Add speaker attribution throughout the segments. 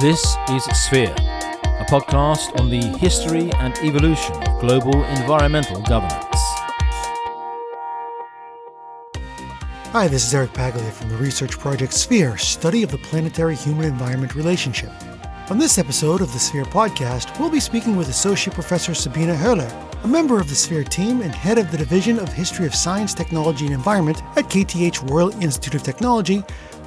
Speaker 1: This is Sphere, a podcast on the history and evolution of global environmental governance.
Speaker 2: Hi, this is Eric Paglia from the research project Sphere, study of the planetary human environment relationship. On this episode of the Sphere podcast, we'll be speaking with Associate Professor Sabine Höhler, a member of the Sphere team and head of the Division of History of Science, Technology, and Environment at KTH Royal Institute of Technology,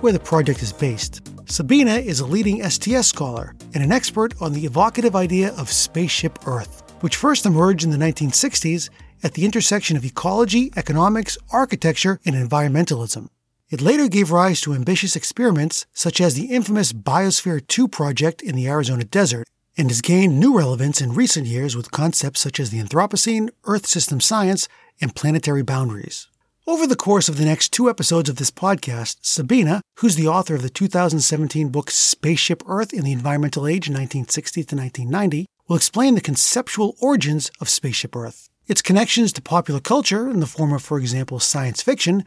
Speaker 2: where the project is based. Sabine is a leading STS scholar and an expert on the evocative idea of Spaceship Earth, which first emerged in the 1960s at the intersection of ecology, economics, architecture, and environmentalism. It later gave rise to ambitious experiments such as the infamous Biosphere 2 project in the Arizona desert, and has gained new relevance in recent years with concepts such as the Anthropocene, Earth system science, and planetary boundaries. Over the course of the next two episodes of this podcast, Sabine, who's the author of the 2017 book Spaceship Earth in the Environmental Age 1960 to 1990, will explain the conceptual origins of Spaceship Earth, its connections to popular culture in the form of, for example, science fiction,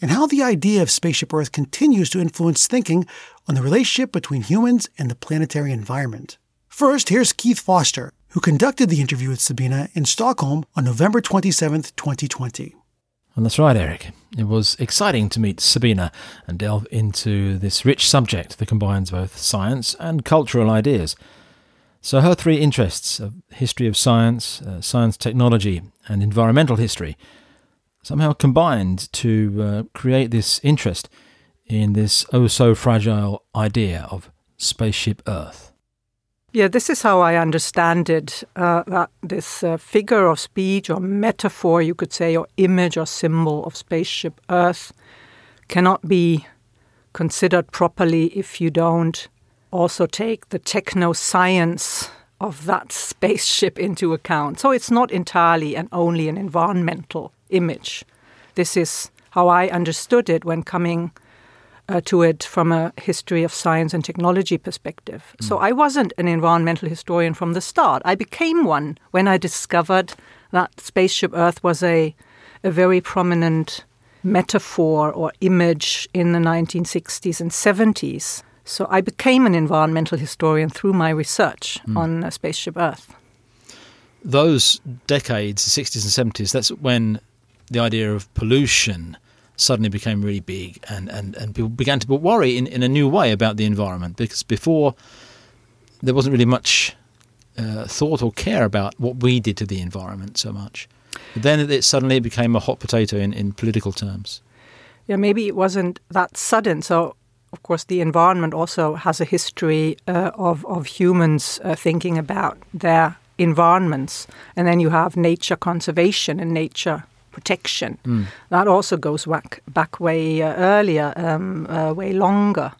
Speaker 2: and how the idea of Spaceship Earth continues to influence thinking on the relationship between humans and the planetary environment. First, here's Keith Foster, who conducted the interview with Sabine in Stockholm on November 27, 2020.
Speaker 1: And that's right, Eric. It was exciting to meet Sabine and delve into this rich subject that combines both science and cultural ideas. So, her three interests of history of science, uh, science technology, and environmental history somehow combined to uh, create this interest in this oh so fragile idea of spaceship Earth.
Speaker 3: Yeah, this is how I understand it. Uh, that this uh, figure of speech or metaphor, you could say, or image or symbol of spaceship Earth cannot be considered properly if you don't also take the techno science of that spaceship into account. So it's not entirely and only an environmental image. This is how I understood it when coming uh, to it from a history of science and technology perspective. Mm. So I wasn't an environmental historian from the start. I became one when I discovered that Spaceship Earth was a, a very prominent metaphor or image in the 1960s and 70s. So I became an environmental historian through my research mm. on uh, Spaceship Earth.
Speaker 1: Those decades, the 60s and 70s, that's when the idea of pollution suddenly became really big, and, and, and people began to worry in, in a new way about the environment because before there wasn't really much uh, thought or care about what we did to the environment so much. But then it suddenly became a hot potato in, in political terms.
Speaker 3: Yeah, maybe it wasn't that sudden. So, of course, the environment also has a history uh, of, of humans uh, thinking about their environments. And then you have nature conservation and nature protection. Mm. That also goes back back way uh, earlier, um, uh, way longer.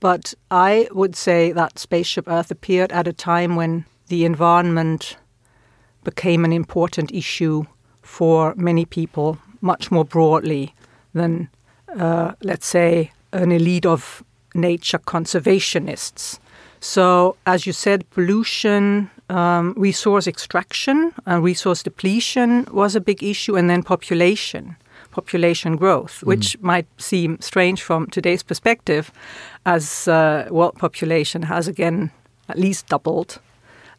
Speaker 3: But I would say that Spaceship Earth appeared at a time when the environment became an important issue for many people, much more broadly than, uh, let's say, an elite of nature conservationists. So, as you said, pollution, um, resource extraction and resource depletion was a big issue, and then population, population growth, mm. which might seem strange from today's perspective, as uh, world population has again at least doubled.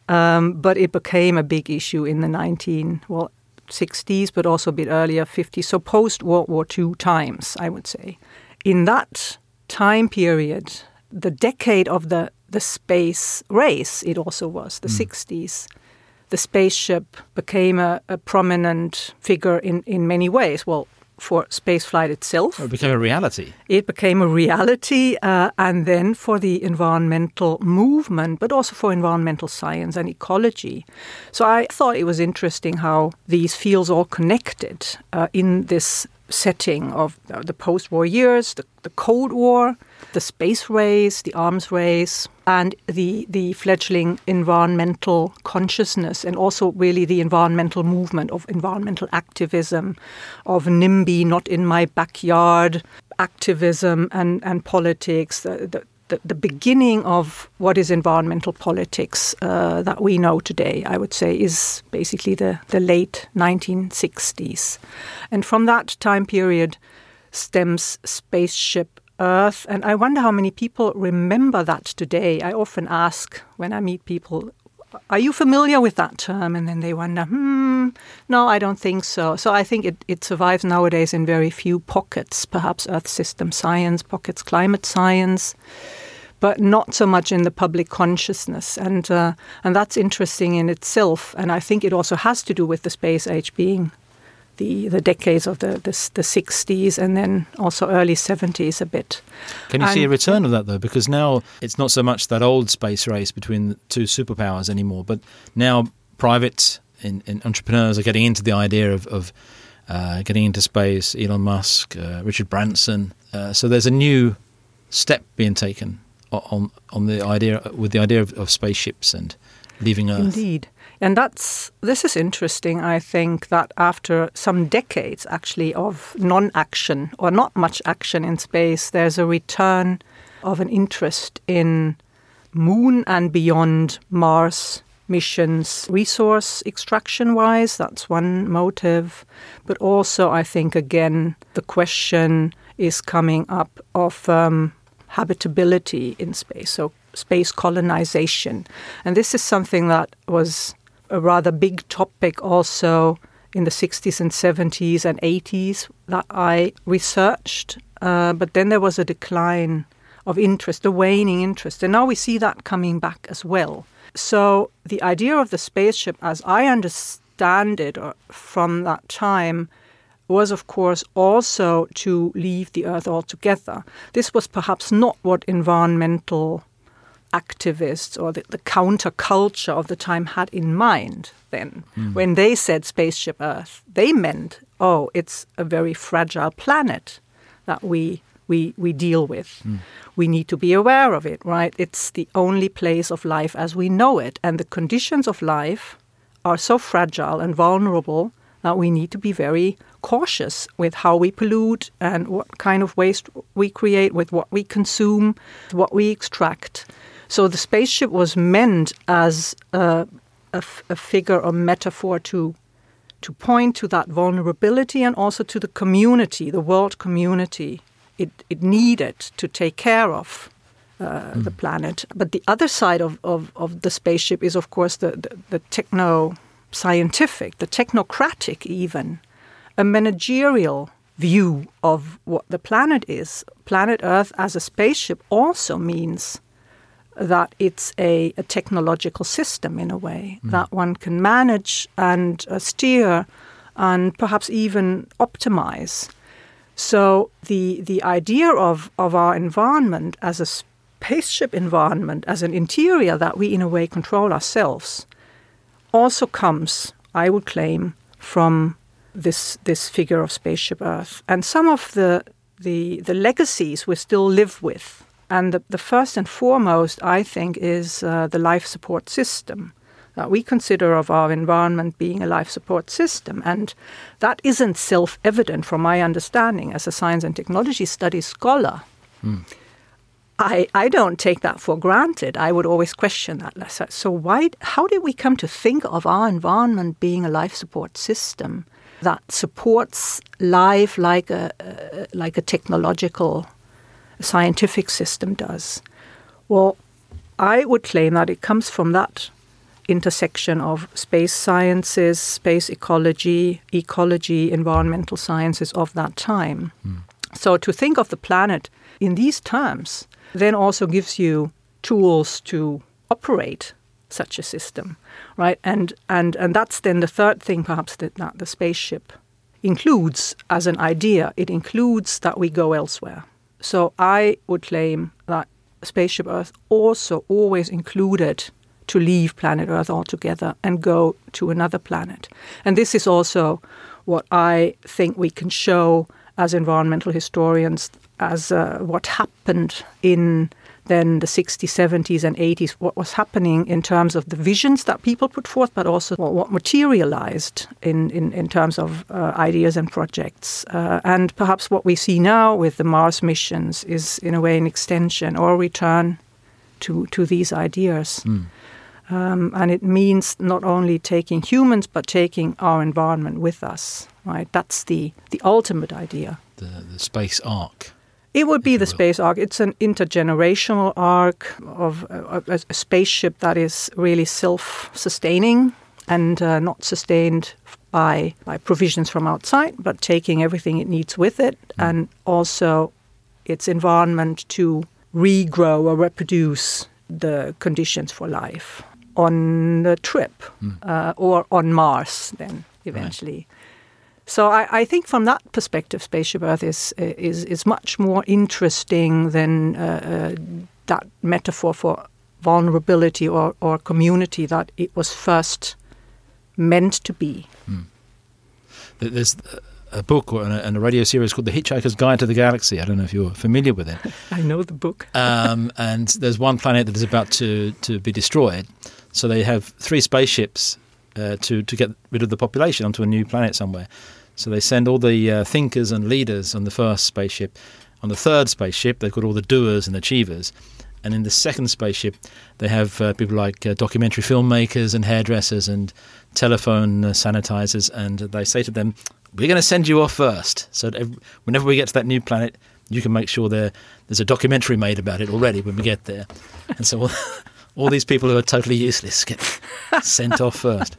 Speaker 3: Um, but it became a big issue in the 19 well 60s, but also a bit earlier, 50s. So post World War II times, I would say. In that time period, the decade of the the space race, it also was, the mm. 60s. The spaceship became a, a, prominent figure in, in many ways. Well, for spaceflight itself.
Speaker 1: It became a reality.
Speaker 3: It became a reality, uh, and then for the environmental movement, but also for environmental science and ecology. So I thought it was interesting how these fields all connected uh, in this setting of uh, the post war years, the, the Cold War, the space race, the arms race, and the, the fledgling environmental consciousness, and also really the environmental movement of environmental activism, of NIMBY, not in my backyard activism and, and politics, the, the, the, the beginning of what is environmental politics uh, that we know today, I would say, is basically the, the late 1960s. And from that time period stems Spaceship Earth. And I wonder how many people remember that today. I often ask when I meet people, are you familiar with that term? And then they wonder, hmm, no, I don't think so. So I think it, it survives nowadays in very few pockets, perhaps Earth system science, pockets climate science, but not so much in the public consciousness. And, uh, and that's interesting in itself. And I think it also has to do with the space age being the, the decades of the, the, the 60s and then also early 70s a bit.
Speaker 1: Can you and, see a return of that though? Because now it's not so much that old space race between the two superpowers anymore, but now private in, in entrepreneurs are getting into the idea of, of uh, getting into space. Elon Musk, uh, Richard Branson. Uh, so there's a new step being taken on on the idea with the idea of, of spaceships and leaving Earth.
Speaker 3: Indeed. And that's this is interesting. I think that after some decades, actually, of non-action or not much action in space, there's a return of an interest in moon and beyond Mars missions, resource extraction wise. That's one motive, but also I think again the question is coming up of um, habitability in space. So space colonization. And this is something that was a rather big topic also in the 60s and 70s and 80s that I researched. Uh, but then there was a decline of interest, a waning interest. And now we see that coming back as well. So the idea of the spaceship, as I understand it uh, from that time, was of course also to leave the Earth altogether. This was perhaps not what environmental activists or the, the counterculture of the time had in mind then. Mm. When they said spaceship Earth, they meant, oh, it's a very fragile planet that we we, we deal with. Mm. We need to be aware of it, right? It's the only place of life as we know it. And the conditions of life are so fragile and vulnerable that we need to be very cautious with how we pollute and what kind of waste we create, with what we consume, what we extract. So the spaceship was meant as a, a, a figure or metaphor to to point to that vulnerability and also to the community, the world community. It, it needed to take care of uh, mm. the planet. But the other side of, of, of, the spaceship is, of course, the, the, the techno scientific, the technocratic, even, a managerial view of what the planet is. Planet Earth as a spaceship also means that it's a, a technological system in a way mm. that one can manage and uh, steer and perhaps even optimize. So the the idea of, of our environment as a spaceship environment, as an interior that we in a way control ourselves, also comes, I would claim, from this this figure of spaceship Earth. And some of the the, the legacies we still live with and the, the first and foremost, I think, is uh, the life support system that we consider of our environment being a life support system. And that isn't self evident from my understanding as a science and technology studies scholar. Mm. I, I don't take that for granted. I would always question that. So why? How did we come to think of our environment being a life support system that supports life like a uh, like a technological scientific system does. Well, I would claim that it comes from that intersection of space sciences, space ecology, ecology, environmental sciences of that time. Mm. So to think of the planet in these terms then also gives you tools to operate such a system, right? And and and that's then the third thing, perhaps that, that the spaceship includes as an idea. It includes that we go elsewhere. So I would claim that Spaceship Earth also always included to leave planet Earth altogether and go to another planet. And this is also what I think we can show as environmental historians as uh, what happened in then the 60s, 70s, and 80s, what was happening in terms of the visions that people put forth, but also what materialized in, in, in terms of uh, ideas and projects. Uh, and perhaps what we see now with the Mars missions is, in a way, an extension or return to, to these ideas. Mm. Um, and it means not only taking humans, but taking our environment with us. Right? That's the, the ultimate idea.
Speaker 1: The, the space ark.
Speaker 3: It would be the space ark. It's an intergenerational ark of uh, a, a spaceship that is really self-sustaining and uh, not sustained by by provisions from outside, but taking everything it needs with it, and also its environment to regrow or reproduce the conditions for life on the trip uh, or on Mars. Then eventually. So I, I think from that perspective, Spaceship Earth is is is much more interesting than uh, uh, that metaphor for vulnerability or, or community that it was first meant to be.
Speaker 1: Th- There's a book or and a radio series called The Hitchhiker's Guide to the Galaxy. I don't know if you're familiar with it.
Speaker 3: I know the book.
Speaker 1: um, and there's one planet that is about to, to be destroyed. So they have three spaceships uh, to to get rid of the population onto a new planet somewhere. So they send all the uh, thinkers and leaders on the first spaceship. On the third spaceship, they've got all the doers and achievers. And in the second spaceship, they have uh, people like uh, documentary filmmakers and hairdressers and telephone uh, sanitizers. And they say to them, "We're going to send you off first. So whenever we get to that new planet, you can make sure there there's a documentary made about it already when we get there." And so all, all these people who are totally useless get sent off first.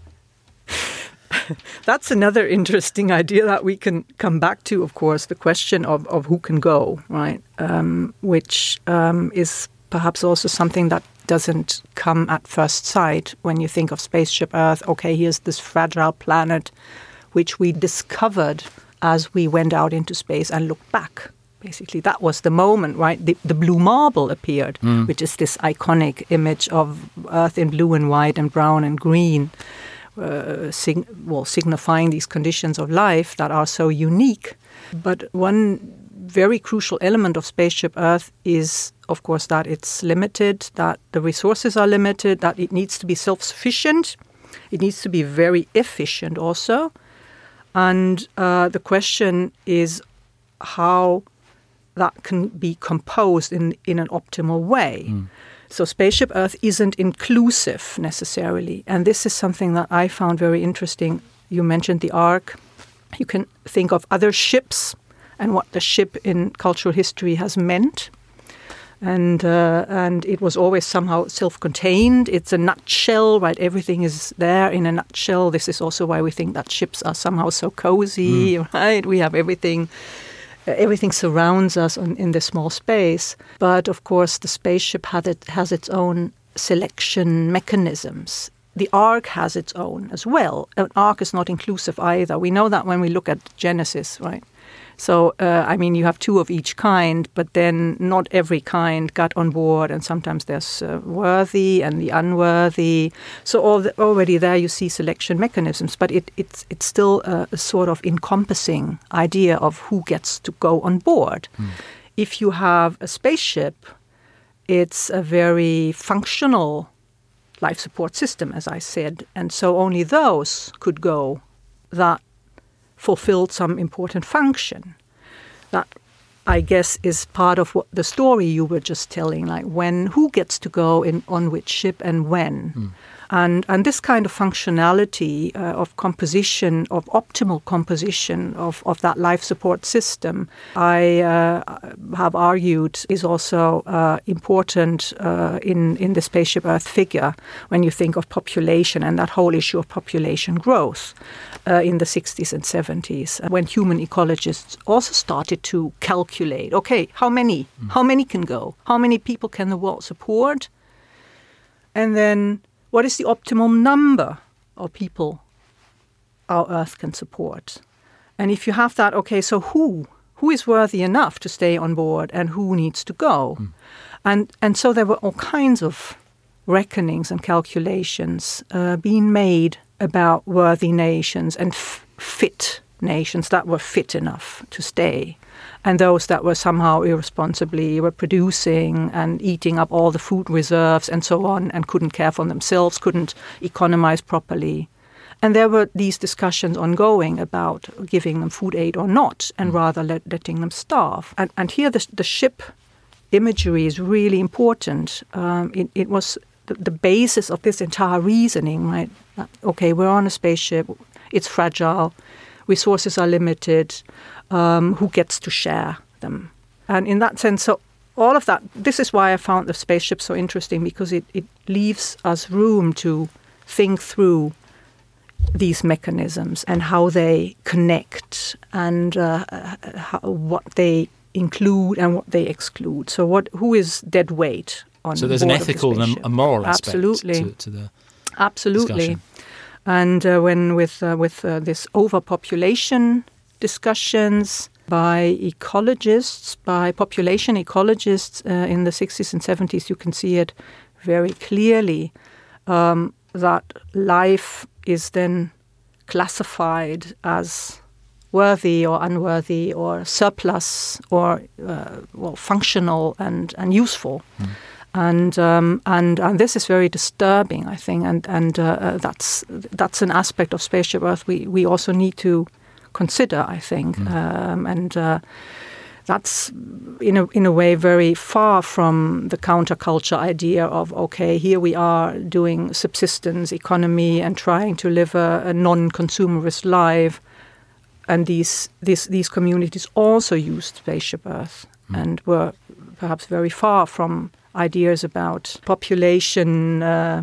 Speaker 3: That's another interesting idea that we can come back to, of course, the question of, of who can go, right? Um, which um, is perhaps also something that doesn't come at first sight when you think of Spaceship Earth. Okay, here's this fragile planet which we discovered as we went out into space and looked back. Basically, that was the moment, right? The, the blue marble appeared, which is this iconic image of Earth in blue and white and brown and green uh, sig- well, signifying these conditions of life that are so unique. But one very crucial element of Spaceship Earth is, of course, that it's limited, that the resources are limited, that it needs to be self sufficient, it needs to be very efficient also. And uh, the question is how that can be composed in, in an optimal way. So, Spaceship Earth isn't inclusive necessarily. And this is something that I found very interesting. You mentioned the Ark. You can think of other ships and what the ship in cultural history has meant. And, uh, and it was always somehow self contained. It's a nutshell, right? Everything is there in a nutshell. This is also why we think that ships are somehow so cozy, right? We have everything everything surrounds us on, in this small space. But of course, the spaceship it, has its own selection mechanisms. The ark has its own as well. An ark is not inclusive either. We know that when we look at Genesis, right? So, uh, I mean, you have two of each kind, but then not every kind got on board, and sometimes there's uh, worthy and the unworthy. So, all the, already there you see selection mechanisms, but it, it's, it's still a, a sort of encompassing idea of who gets to go on board. If you have a spaceship, it's a very functional life support system, as I said, and so only those could go that fulfilled some important function. That I guess is part of what the story you were just telling, like when who gets to go in on which ship and when. Hmm. And, and this kind of functionality uh, of composition, of optimal composition of, of that life support system, I uh, have argued is also uh, important uh, in, in the Spaceship Earth figure when you think of population and that whole issue of population growth uh, in the 60s and 70s, when human ecologists also started to calculate okay, how many? How many can go? How many people can the world support? And then what is the optimum number of people our Earth can support? And if you have that, okay, so who? Who is worthy enough to stay on board and who needs to go? And, and so there were all kinds of reckonings and calculations uh, being made about worthy nations and f- fit nations that were fit enough to stay and those that were somehow irresponsibly were producing and eating up all the food reserves and so on and couldn't care for themselves, couldn't economize properly. And there were these discussions ongoing about giving them food aid or not, and rather let, letting them starve. And, and here the, the ship imagery is really important. Um, it, it was the, the basis of this entire reasoning, right? Okay, we're on a spaceship, it's fragile, resources are limited, um, who gets to share them? and in that sense, so all of that. This is why I found the spaceship so interesting because it, it leaves us room to think through these mechanisms and how they connect and uh, how, what they include and what they exclude. So, what who is dead weight on?
Speaker 1: So there's an ethical and a moral aspect
Speaker 3: absolutely.
Speaker 1: to, to the
Speaker 3: absolutely.
Speaker 1: discussion.
Speaker 3: And uh, when with uh, with uh, this overpopulation discussions by ecologists, by population ecologists uh, in the 60s and 70s, you can see it very clearly um, that life is then classified as worthy or unworthy or surplus or uh, well functional and and useful. And, um, and and this is very disturbing, I think, and and uh, uh, that's that's an aspect of spaceship Earth we, we also need to consider, I think, um, and uh, that's in a in a way very far from the counterculture idea of okay, here we are doing subsistence economy and trying to live a, a non-consumerist life, and these these these communities also used spaceship Earth and were perhaps very far from ideas about population. Uh,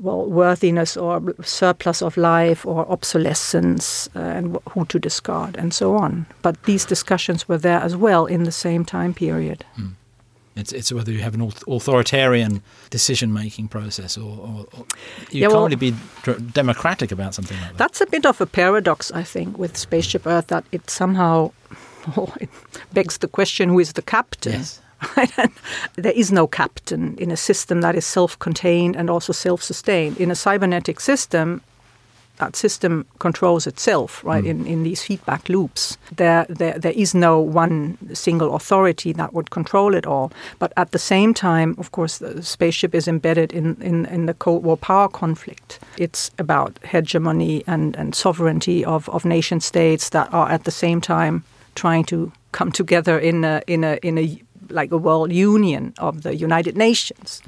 Speaker 3: well, worthiness or surplus of life or obsolescence uh, and wh- who to discard and so on. But these discussions were there as well in the same time period.
Speaker 1: It's, it's whether you have an authoritarian decision making process or, or, or you
Speaker 3: Yeah,
Speaker 1: can't
Speaker 3: well-
Speaker 1: really be democratic about something like that.
Speaker 3: That's a bit of a paradox, I think, with Spaceship Earth that it somehow oh, it begs the question who is the captain?
Speaker 1: Yes.
Speaker 3: There is no captain in a system that is self contained and also self sustained. In a cybernetic system, that system controls itself, right, hmm. in, in these feedback loops. There, there, there is no one single authority that would control it all. But at the same time, of course, the spaceship is embedded in, in, in the Cold War power conflict. It's about hegemony and, and sovereignty of, of nation states that are at the same time trying to come together in a, in a, in a like a world union of the United Nations.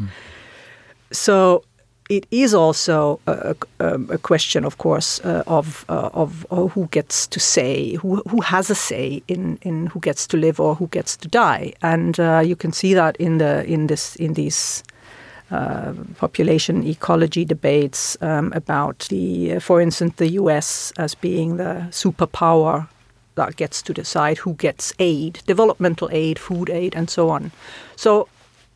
Speaker 3: So it is also a, a, a question, of course, uh, of, uh, of uh, who gets to say, who, who has a say in, in who gets to live or who gets to die, and uh, you can see that in the in this in these. Uh, population ecology debates um, about the, uh, for instance, the U.S. as being the superpower that gets to decide who gets aid, developmental aid, food aid, and so on. So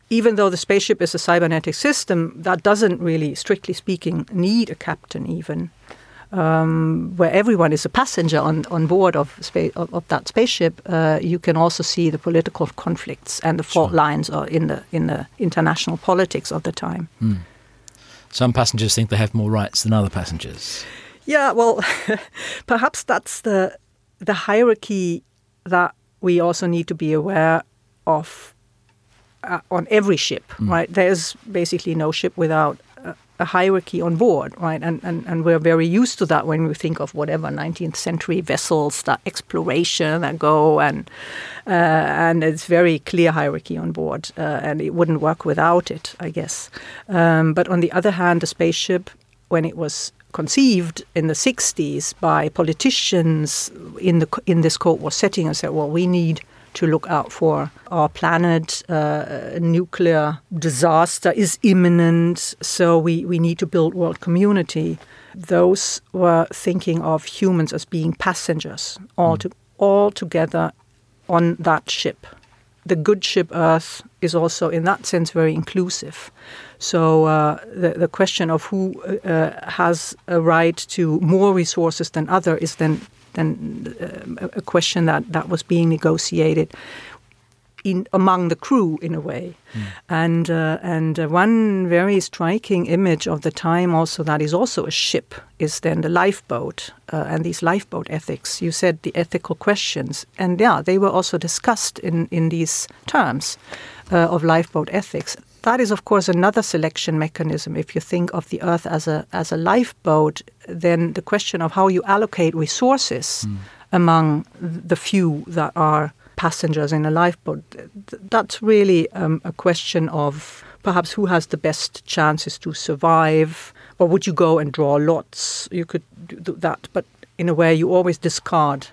Speaker 3: even though the spaceship is a cybernetic system, that doesn't really, strictly speaking, need a captain even. Um, where everyone is a passenger on, on board of, spa- of, of that spaceship, uh, you can also see the political conflicts and the fault
Speaker 1: Sure.
Speaker 3: lines uh, in the in the international politics of the time.
Speaker 1: Some passengers think they have more rights than other passengers.
Speaker 3: Yeah, well, perhaps that's the the hierarchy that we also need to be aware of uh, on every ship, right? There's basically no ship without a, a hierarchy on board, right? And, and and we're very used to that when we think of whatever 19th century vessels, that exploration that go and uh, and it's very clear hierarchy on board, uh, and it wouldn't work without it, I guess. Um, but on the other hand, the spaceship, when it was conceived in the 60s by politicians in the in this Cold War setting, and said, well, we need to look out for our planet. Uh, nuclear disaster is imminent, so we, we need to build world community. Those were thinking of humans as being passengers all, to, all together on that ship. The good ship Earth is also, in that sense, very inclusive. So uh, the, the question of who uh, has a right to more resources than other is then then uh, a question that, that was being negotiated in among the crew in a way. And uh, and uh, one very striking image of the time also that is also a ship is then the lifeboat uh, and these lifeboat ethics. You said the ethical questions, and yeah, they were also discussed in in these terms uh, of lifeboat ethics. That is, of course, another selection mechanism. If you think of the Earth as a as a lifeboat, then the question of how you allocate resources among the few that are passengers in a lifeboat, that's really um, a question of perhaps who has the best chances to survive. Or would you go and draw lots? You could do that, but in a way, you always discard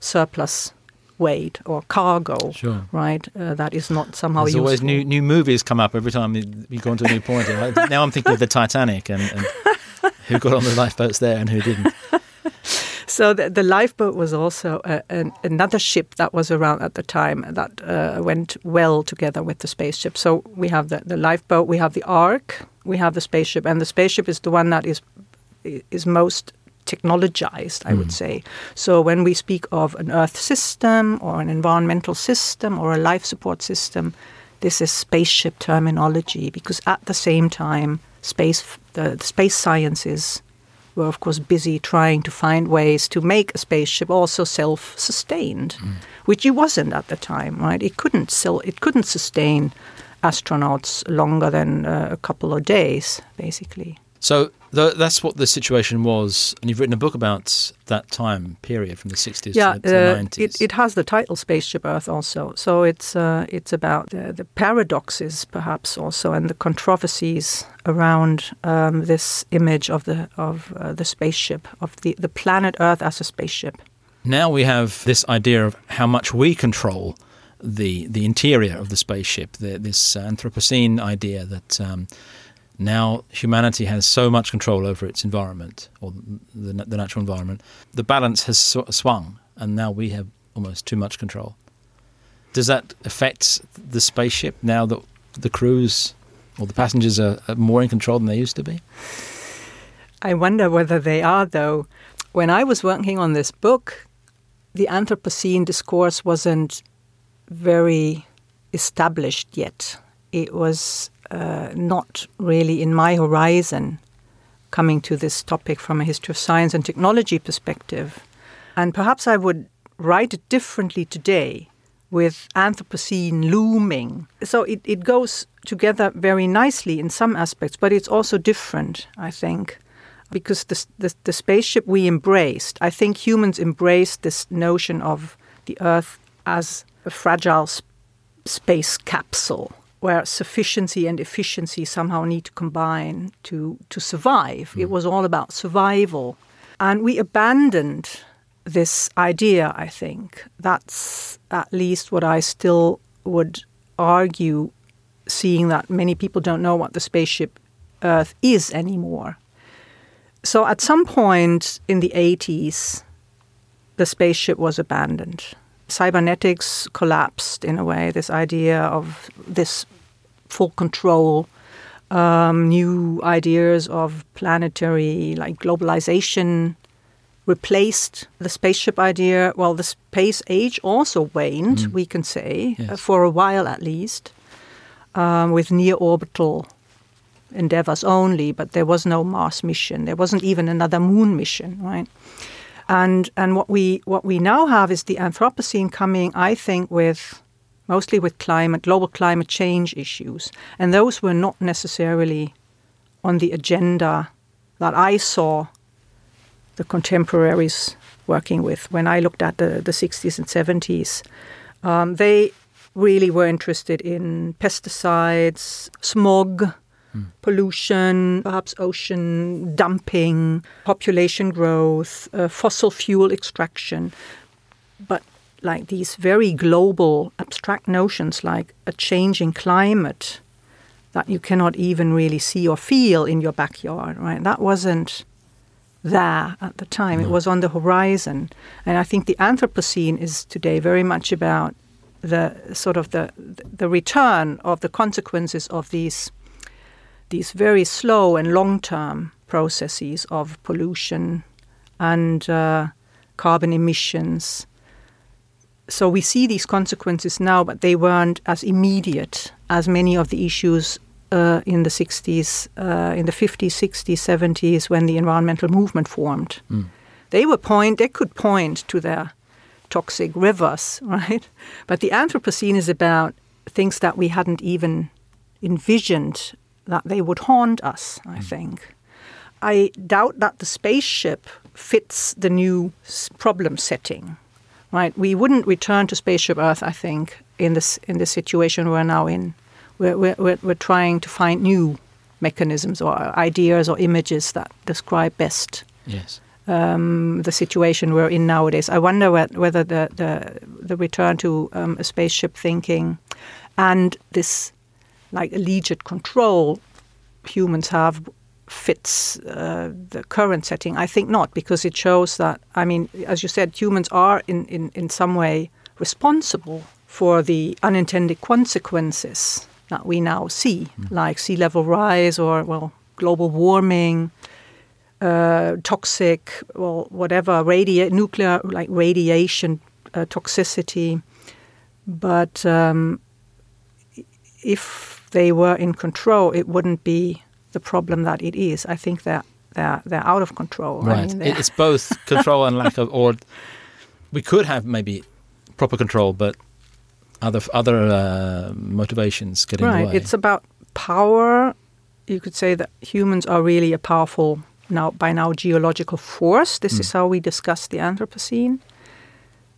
Speaker 3: surplus weight or cargo,
Speaker 1: Sure.
Speaker 3: right? Uh, that is not somehow
Speaker 1: There's
Speaker 3: useful.
Speaker 1: always new new movies come up every time you go on to a new point. Now I'm thinking of the Titanic and, and who got on the lifeboats there and who didn't.
Speaker 3: So the, the lifeboat was also uh, an, another ship that was around at the time that uh, went well together with the spaceship. So we have the, the lifeboat, we have the Ark, we have the spaceship, and the spaceship is the one that is is most technologized, I would say. So when we speak of an Earth system or an environmental system or a life support system, this is spaceship terminology because at the same time, space the, the space sciences were of course busy trying to find ways to make a spaceship also self-sustained, which it wasn't at the time, right? It couldn't sell, it couldn't sustain astronauts longer than uh, a couple of days, basically.
Speaker 1: So th- that's what the situation was, and you've written a book about that time period from the 60s
Speaker 3: yeah,
Speaker 1: to, the- the
Speaker 3: uh,
Speaker 1: 90s.
Speaker 3: it, it has the title Spaceship Earth also. So it's uh, it's about the, the paradoxes perhaps also and the controversies around um, this image of the of uh, the spaceship of the, the planet Earth as a spaceship.
Speaker 1: now we have this idea of how much we control the the interior of the spaceship. The, this Anthropocene idea that um, now humanity has so much control over its environment or the, the natural environment. The balance has sw- swung, and now we have almost too much control. Does that affect the spaceship now that the crews or the passengers are, are more in control than they used to be?
Speaker 3: I wonder whether they are, though. When I was working on this book, the Anthropocene discourse wasn't very established yet. It was uh, not really in my horizon coming to this topic from a history of science and technology perspective. And perhaps I would write it differently today with Anthropocene looming. So it, it goes together very nicely in some aspects, but it's also different, I think, because the, the, the spaceship we embraced, I think humans embraced this notion of the Earth as a fragile sp- space capsule where sufficiency and efficiency somehow need to combine to, to survive. It hmm. was all about survival. And we abandoned this idea, I think. That's at least what I still would argue, seeing that many people don't know what the spaceship Earth is anymore. So at some point in the 80s, the spaceship was abandoned. Cybernetics collapsed in a way, this idea of this full control, um, new ideas of planetary, like globalization, replaced the spaceship idea. Well, the space age also waned, we can say, uh,
Speaker 1: Yes.
Speaker 3: for a while at least, um, with near orbital endeavors only, but there was no Mars mission. There wasn't even another moon mission, right? And and what we what we now have is the Anthropocene coming, I think, with mostly with climate, global climate change issues, and those were not necessarily on the agenda that I saw the contemporaries working with when I looked at the, the 60s and 70s. Um, they really were interested in pesticides, smog, pollution, perhaps ocean dumping, population growth, uh, fossil fuel extraction. But like these very global abstract notions like a changing climate that you cannot even really see or feel in your backyard, right? That wasn't there at the time. It was on the horizon. And I think the Anthropocene is today very much about the sort of the the return of the consequences of these these very slow and long term processes of pollution and uh, carbon emissions. So we see these consequences now, but they weren't as immediate as many of the issues uh, in the 60s, uh, in the 50s, 60s, 70s, when the environmental movement formed. They were point. They could point to their toxic rivers, right? But the Anthropocene is about things that we hadn't even envisioned that they would haunt us. I think. I doubt that the spaceship fits the new problem setting. Right? We wouldn't return to spaceship Earth. I think in this in the situation we're now in, we're, we're, we're, trying to find new mechanisms or ideas or images that describe best
Speaker 1: Yes.
Speaker 3: um, the situation we're in nowadays. I wonder whe- whether the, the the return to um, a spaceship thinking, and this like alleged control humans have fits uh, the current setting. I think not, because it shows that, I mean, as you said, humans are in, in, in some way responsible for the unintended consequences that we now see, mm. like sea level rise or, well, global warming, uh, toxic, well, whatever, radia- nuclear, like radiation uh, toxicity. But um, if they were in control, it wouldn't be the problem that it is. I think that they're, they're out of control.
Speaker 1: Right.
Speaker 3: I mean,
Speaker 1: it's both control and lack of, or we could have maybe proper control, but other other uh, motivations get in the way.
Speaker 3: It's about power. You could say that humans are really a powerful now by now geological force. This mm. is how we discuss the Anthropocene,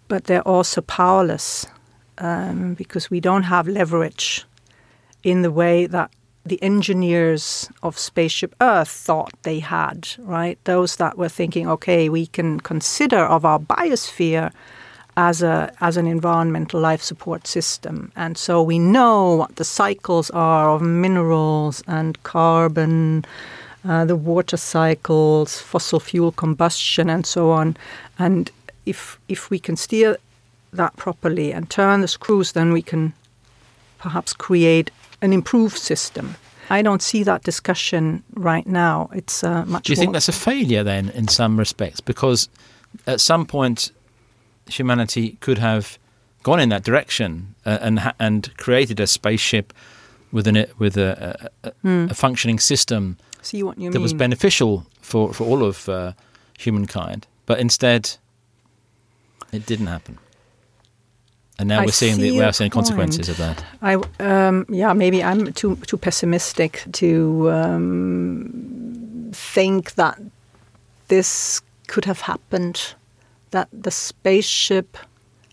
Speaker 3: but they're also powerless um, because we don't have leverage in the way that the engineers of spaceship Earth thought they had. Right, those that were thinking, okay, we can consider of our biosphere as a as an environmental life support system. And so we know what the cycles are of minerals and carbon, uh, the water cycles, fossil fuel combustion, and so on. And if if we can steer that properly and turn the screws, then we can perhaps create an improved system. I don't see that discussion right now. It's uh, much.
Speaker 1: Do you think that's a failure then, in some respects? Because at some point humanity could have gone in that direction uh, and and created a spaceship within it with a, a, mm. a functioning system
Speaker 3: See what you
Speaker 1: that
Speaker 3: mean.
Speaker 1: was beneficial for, for all of uh, humankind. But instead, it didn't happen. And now
Speaker 3: I
Speaker 1: we're seeing the, we're seeing
Speaker 3: point.
Speaker 1: consequences of that.
Speaker 3: I um, yeah maybe I'm too too pessimistic to um, think that this could have happened that the spaceship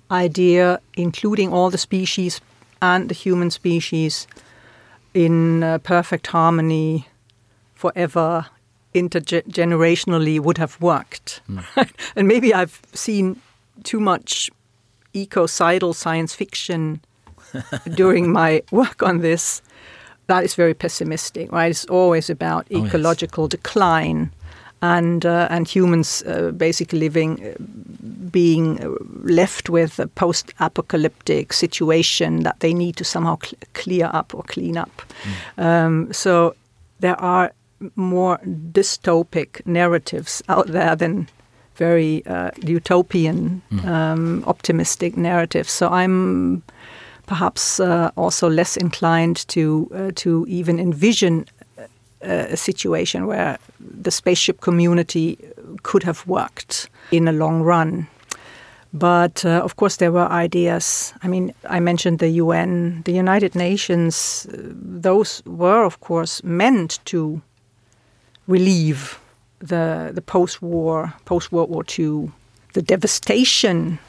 Speaker 3: idea, including all the species and the human species in uh, perfect harmony forever, intergenerationally, would have worked. Mm. and maybe I've seen too much ecocidal science fiction during my work on this. That is very pessimistic, right? It's always about ecological oh, yes. decline and uh, and humans uh, basically living, uh, being left with a post-apocalyptic situation that they need to somehow cl- clear up or clean up. Mm. Um, so there are more dystopic narratives out there than very uh, utopian, mm. um, optimistic narratives. So I'm perhaps uh, also less inclined to uh, to even envision a situation where the spaceship community could have worked in a long run. But uh, of course, there were ideas. I mean, I mentioned the UN, the United Nations, those were, of course, meant to relieve the, the post war, post World War II, the devastation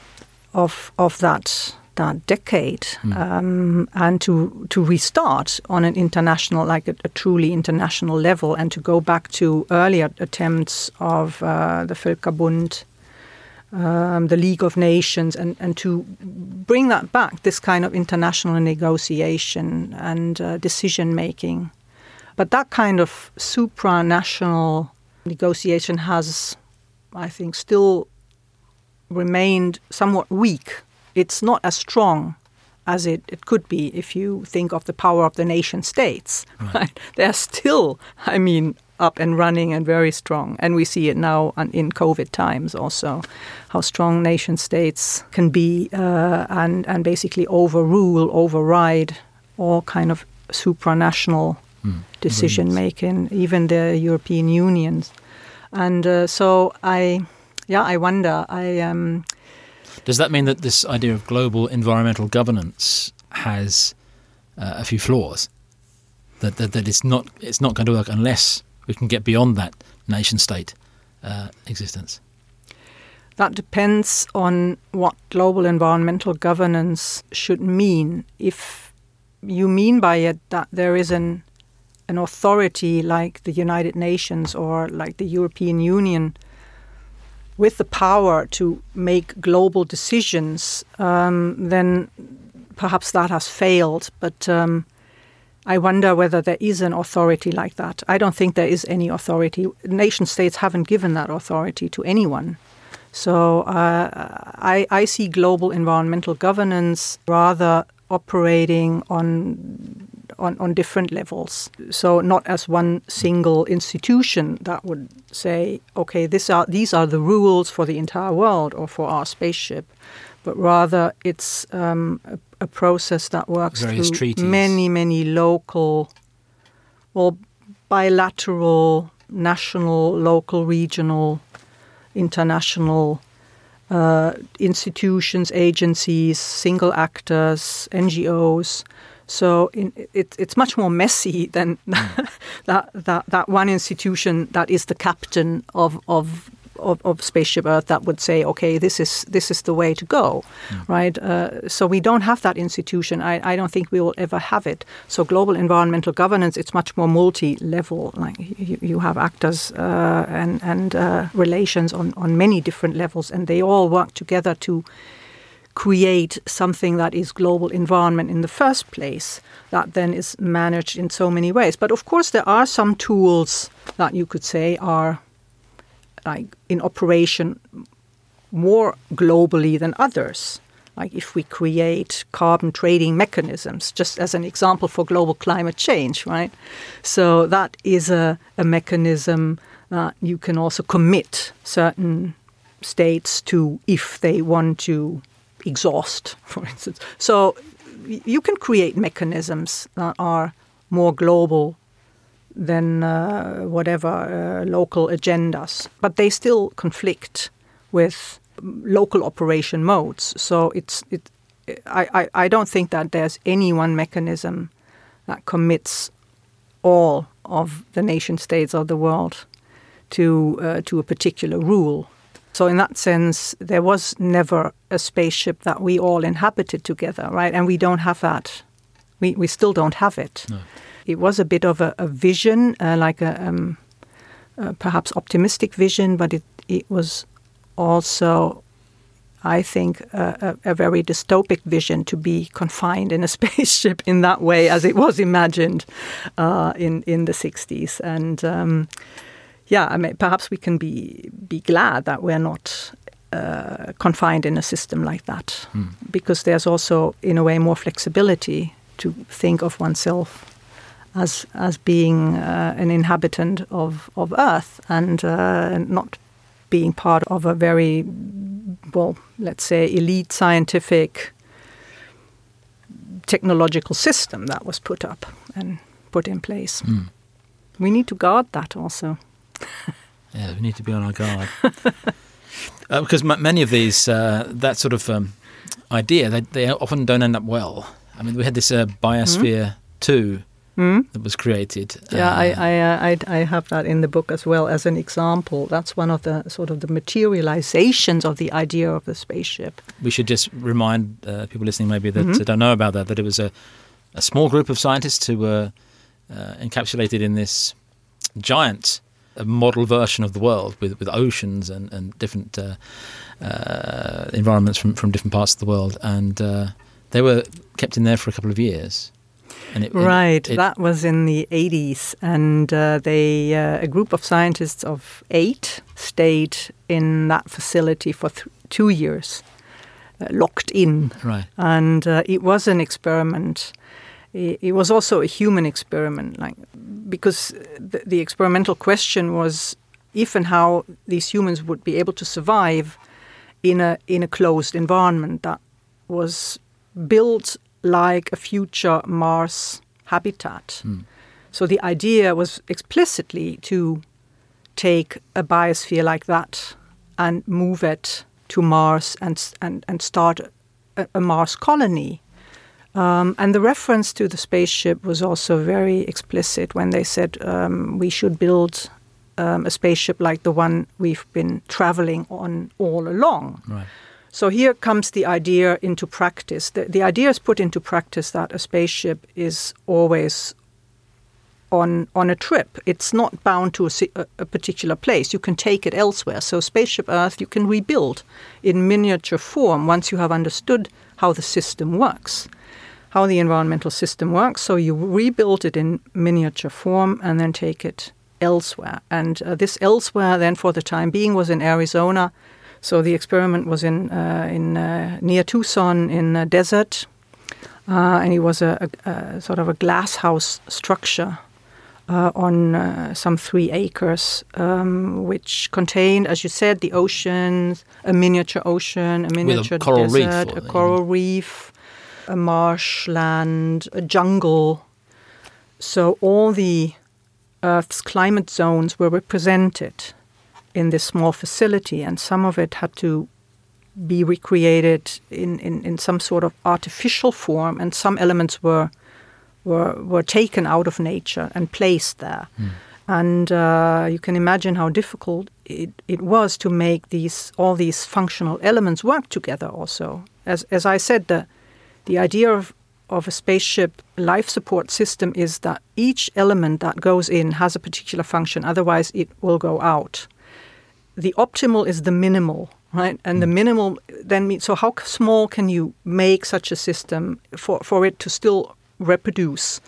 Speaker 3: of, of that that decade mm. um, and to to restart on an international, like a, a, truly international level, and to go back to earlier attempts of uh, the Völkerbund, um, the League of Nations, and, and to bring that back, this kind of international negotiation and uh, decision making. But that kind of supranational negotiation has, I think, still remained somewhat weak it's not as strong as it, it could be if you think of the power of the nation states. Right. right? They're still, I mean, up and running and very strong. And we see it now in COVID times also, how strong nation states can be uh, and, and basically overrule, override all kind of supranational mm. decision making, even the European Unions. And uh, so I, yeah, I wonder. I um,
Speaker 1: does that mean that this idea of global environmental governance has uh, a few flaws? That, that that it's not it's not going to work unless we can get beyond that nation state uh, existence.
Speaker 3: That depends on what global environmental governance should mean. If you mean by it that there is an an authority like the United Nations or like the European Union with the power to make global decisions, um, then perhaps that has failed. But um, I wonder whether there is an authority like that. I don't think there is any authority. Nation states haven't given that authority to anyone. So uh, I, I see global environmental governance rather operating on on, on different levels. So not as one single institution that would say, okay, this are these are the rules for the entire world or for our spaceship, but rather it's um, a, a, process that works
Speaker 1: Various
Speaker 3: through
Speaker 1: treaties.
Speaker 3: many many local, or bilateral, national, local, regional, international uh, institutions, agencies, single actors, NGOs. So in, it, it's much more messy than that, that, that one institution that is the captain of, of of, of, spaceship Earth that would say, okay, this is this is the way to go, mm. right? Uh, so we don't have that institution. I, I, don't think we will ever have it. So global environmental governance, it's much more multi-level. Like you, you have actors uh, and and uh, relations on on many different levels, and they all work together to create something that is global environment in the first place that then is managed in so many ways but of course there are some tools that you could say are like in operation more globally than others. Like if we create carbon trading mechanisms, just as an example for global climate change, right? So that is a, a mechanism that you can also commit certain states to if they want to exhaust, for instance. So you can create mechanisms that are more global than uh, whatever uh, local agendas. But they still conflict with local operation modes. So it's it. I, I, I don't think that there's any one mechanism that commits all of the nation states of the world to uh, to a particular rule. So in that sense, there was never a spaceship that we all inhabited together, right? And we don't have that. We we still don't have it. No it was a bit of a, a vision, uh, like a um, uh, perhaps optimistic vision, but it it was also, I think, a, a, very dystopic vision to be confined in a spaceship in that way as it was imagined uh, in in the '60s, and. Um, yeah, I mean, perhaps we can be be glad that we're not uh, confined in a system like that, mm. because there's also, in a way, more flexibility to think of oneself as as being uh, an inhabitant of of Earth and uh, not being part of a very well, let's say, elite scientific technological system that was put up and put in place. Mm. We need to guard that also.
Speaker 1: yeah, we need to be on our guard. uh, because m- many of these, uh, that sort of um, idea, they, they, often don't end up well. I mean, we had this uh, Biosphere mm. 2 mm. that was created.
Speaker 3: Yeah, uh, I, I, uh, I, I, have that in the book as well as an example. That's one of the sort of the materializations of the idea of the spaceship.
Speaker 1: We should just remind uh, people listening maybe that mm-hmm. don't know about that that it was a, a small group of scientists who were uh, encapsulated in this giant model version of the world with, with oceans and, and different uh, uh, environments from, from different parts of the world. And they were kept in there for a couple of years.
Speaker 3: It, right, it, it, that was in the 80s, and uh, they uh, a group of scientists of eight stayed in that facility for th- two years, uh, locked in.
Speaker 1: Right,
Speaker 3: and uh, it was an experiment. It, was also a human experiment, like because the, the experimental question was if and how these humans would be able to survive in a in a closed environment that was built like a future Mars habitat. Mm. So the idea was explicitly to take a biosphere like that and move it to Mars and and, and start a, a Mars colony. Um, and the reference to the spaceship was also very explicit when they said um, we should build um, a spaceship like the one we've been traveling on all along.
Speaker 1: Right.
Speaker 3: So here comes the idea into practice. The, the idea is put into practice that a spaceship is always on on a trip. It's not bound to a, a, particular place. You can take it elsewhere. So spaceship Earth you can rebuild in miniature form once you have understood how the system works, how the environmental system works. So you rebuild it in miniature form and then take it elsewhere. And uh, this elsewhere then for the time being was in Arizona. So the experiment was in uh, in uh, near Tucson in a desert. Uh, and it was a, a, a, sort of a glass house structure uh, on uh, some three acres, um, which contained, as you said, the ocean, a miniature ocean, a miniature
Speaker 1: a coral
Speaker 3: desert,
Speaker 1: reef,
Speaker 3: a coral reef, a marshland, a jungle. So all the Earth's climate zones were represented in this small facility, and some of it had to be recreated in, in, in some sort of artificial form, and some elements were were, were taken out of nature and placed there. Mm. And uh, you can imagine how difficult it, it was to make these all these functional elements work together. Also, as as I said, the the idea of of a spaceship life support system is that each element that goes in has a particular function. Otherwise, it will go out. The optimal is the minimal, right? And mm. the hmm. minimal then means so. How small can you make such a system for for it to still reproduce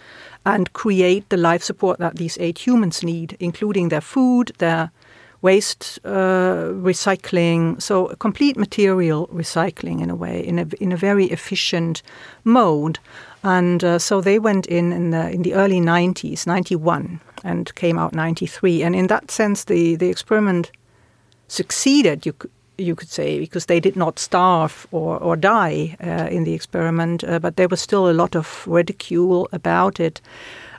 Speaker 3: and create the life support that these eight humans need, including their food, their waste uh, recycling, so complete material recycling in a way, in a, in a very efficient mode. And uh, so they went in in the, in the early 90s, 91, and came out 93. And in that sense, the, the experiment succeeded. You could, you could say, because they did not starve or, or die uh, in the experiment, uh, but there was still a lot of ridicule about it.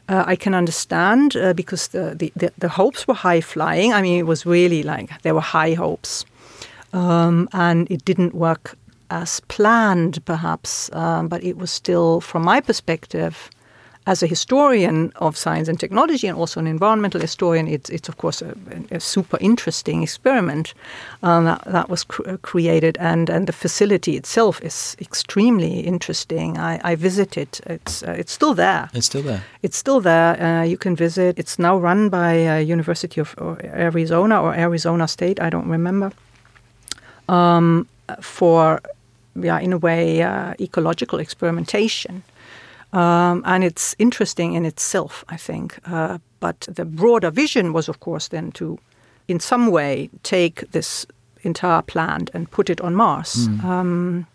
Speaker 3: Uh, I can understand uh, because the, the, the, the, hopes were high flying. I mean, it was really like there were high hopes. Um, and it didn't work as planned, perhaps, um, but it was still, from my perspective, as a historian of science and technology and also an environmental historian, it's, it's of course a, a super interesting experiment um, that, that, was cr- uh, created, and, and the facility itself is extremely interesting. I, I visited; it's uh, it's still there.
Speaker 1: It's still there.
Speaker 3: It's still there. Uh, you can visit. It's now run by uh, University of Arizona or Arizona State. I don't remember. Um, for yeah, in a way, uh, ecological experimentation. Um, and it's interesting in itself, I think. Uh, but the broader vision was, of course, then to, in some way, take this entire plant and put it on Mars. Mm. Um,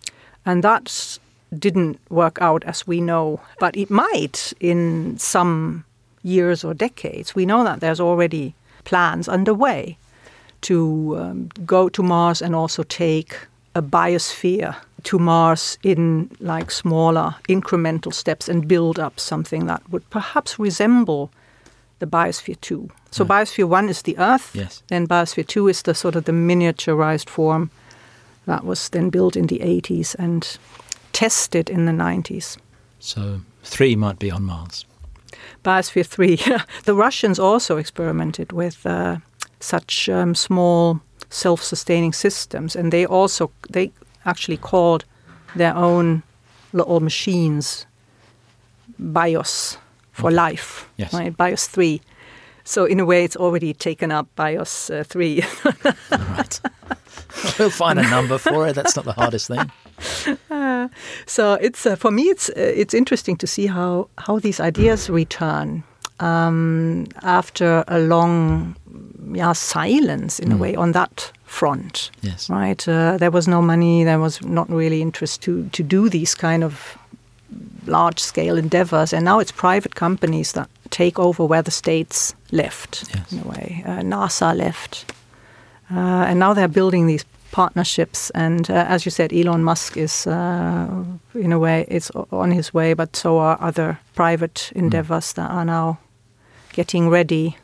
Speaker 3: and that didn't work out as we know, but it might in some years or decades. We know that there's already plans underway to um, go to Mars and also take a biosphere to Mars in like smaller incremental steps and build up something that would perhaps resemble the Biosphere 2. So. Biosphere 1 is the Earth,
Speaker 1: yes.
Speaker 3: then Biosphere 2 is the sort of the miniaturized form that was then built in the 80s and tested in the 90s.
Speaker 1: So 3 might be on Mars.
Speaker 3: Biosphere 3. the Russians also experimented with uh, such um, small self-sustaining systems, and they also they actually called their own little machines BIOS for okay. life,
Speaker 1: yes.
Speaker 3: right? BIOS three. So in a way, it's already taken up BIOS uh, three.
Speaker 1: right. We'll find a number for it. That's not the hardest thing.
Speaker 3: Uh, so it's uh, for me, it's uh, it's interesting to see how how these ideas return um, after a long yeah, silence in mm. a way on that front.
Speaker 1: Yes.
Speaker 3: Right. Uh, there was no money. There was not really interest to to do these kind of large scale endeavors, and now it's private companies that take over where the states left.
Speaker 1: Yes.
Speaker 3: In a way, uh, NASA left, uh, and now they're building these partnerships. And uh, as you said, Elon Musk is, uh, in a way, it's on his way, but so are other private mm. endeavors mm. that are now getting ready.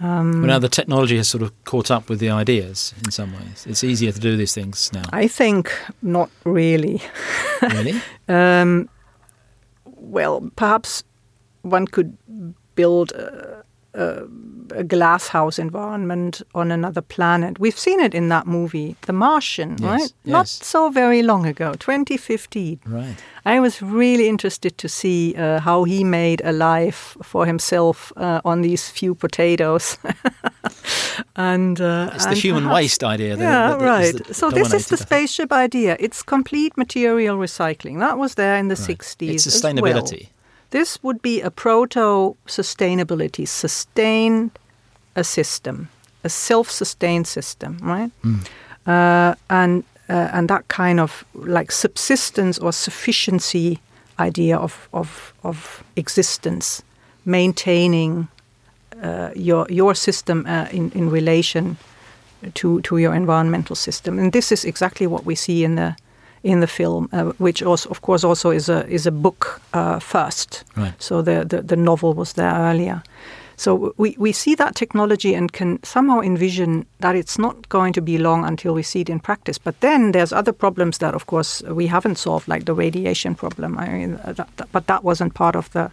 Speaker 1: Um, well, now the technology has sort of caught up with the ideas in some ways. It's easier to do these things now.
Speaker 3: I think not really.
Speaker 1: really?
Speaker 3: um, well, perhaps one could build a, uh, a glasshouse environment on another planet. We've seen it in that movie, The Martian,
Speaker 1: Yes,
Speaker 3: right? Not so very long ago, 2015.
Speaker 1: Right.
Speaker 3: I was really interested to see uh, how he made a life for himself uh, on these few potatoes. and uh,
Speaker 1: It's the
Speaker 3: and
Speaker 1: human
Speaker 3: perhaps-
Speaker 1: waste idea. that-
Speaker 3: yeah,
Speaker 1: that- that is
Speaker 3: right.
Speaker 1: the
Speaker 3: so this is the spaceship idea. It's complete material recycling. That was there in the
Speaker 1: Right.
Speaker 3: 60s.
Speaker 1: It's
Speaker 3: as well.
Speaker 1: sustainability.
Speaker 3: This would be a proto sustainability, sustain a system, a self sustained system, right?
Speaker 1: Mm.
Speaker 3: Uh, and uh, and that kind of like subsistence or sufficiency idea of of, of existence, maintaining uh, your your system uh, in in relation to to your environmental system, and this is exactly what we see in the in the film, uh, which also, of course, also is a is a book uh, first.
Speaker 1: Right.
Speaker 3: So the, the the novel was there earlier. So we, we see that technology and can somehow envision that it's not going to be long until we see it in practice. But then there's other problems that, of course, we haven't solved, like the radiation problem. I mean, uh, that, that- but that wasn't part of the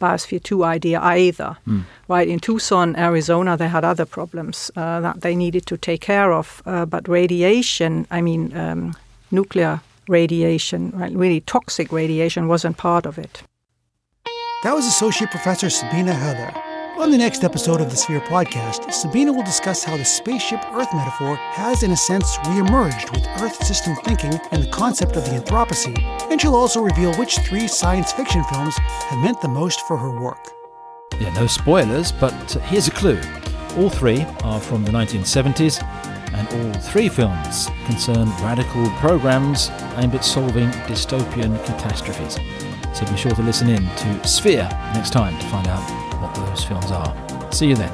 Speaker 3: Biosphere 2 idea either. Right, in Tucson, Arizona, they had other problems uh, that they needed to take care of. Uh, but radiation, I mean, um, nuclear radiation, right, really toxic radiation, wasn't part of it.
Speaker 2: That was Associate Professor Sabine Höhler. On the next episode of the Sphere podcast, Sabine will discuss how the spaceship Earth metaphor has, in a sense, reemerged with Earth system thinking and the concept of the Anthropocene, and she'll also reveal which three science fiction films have meant the most for her work.
Speaker 1: Yeah, no spoilers, but here's a clue. All three are from the 1970s, and all three films concern radical programs aimed at solving dystopian catastrophes. So be sure to listen in to Sphere next time to find out what those films are. See you then.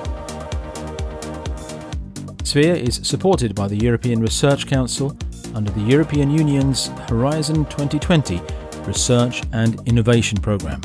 Speaker 1: Sphere is supported by the European Research Council under the European Union's Horizon 2020 Research and Innovation Programme.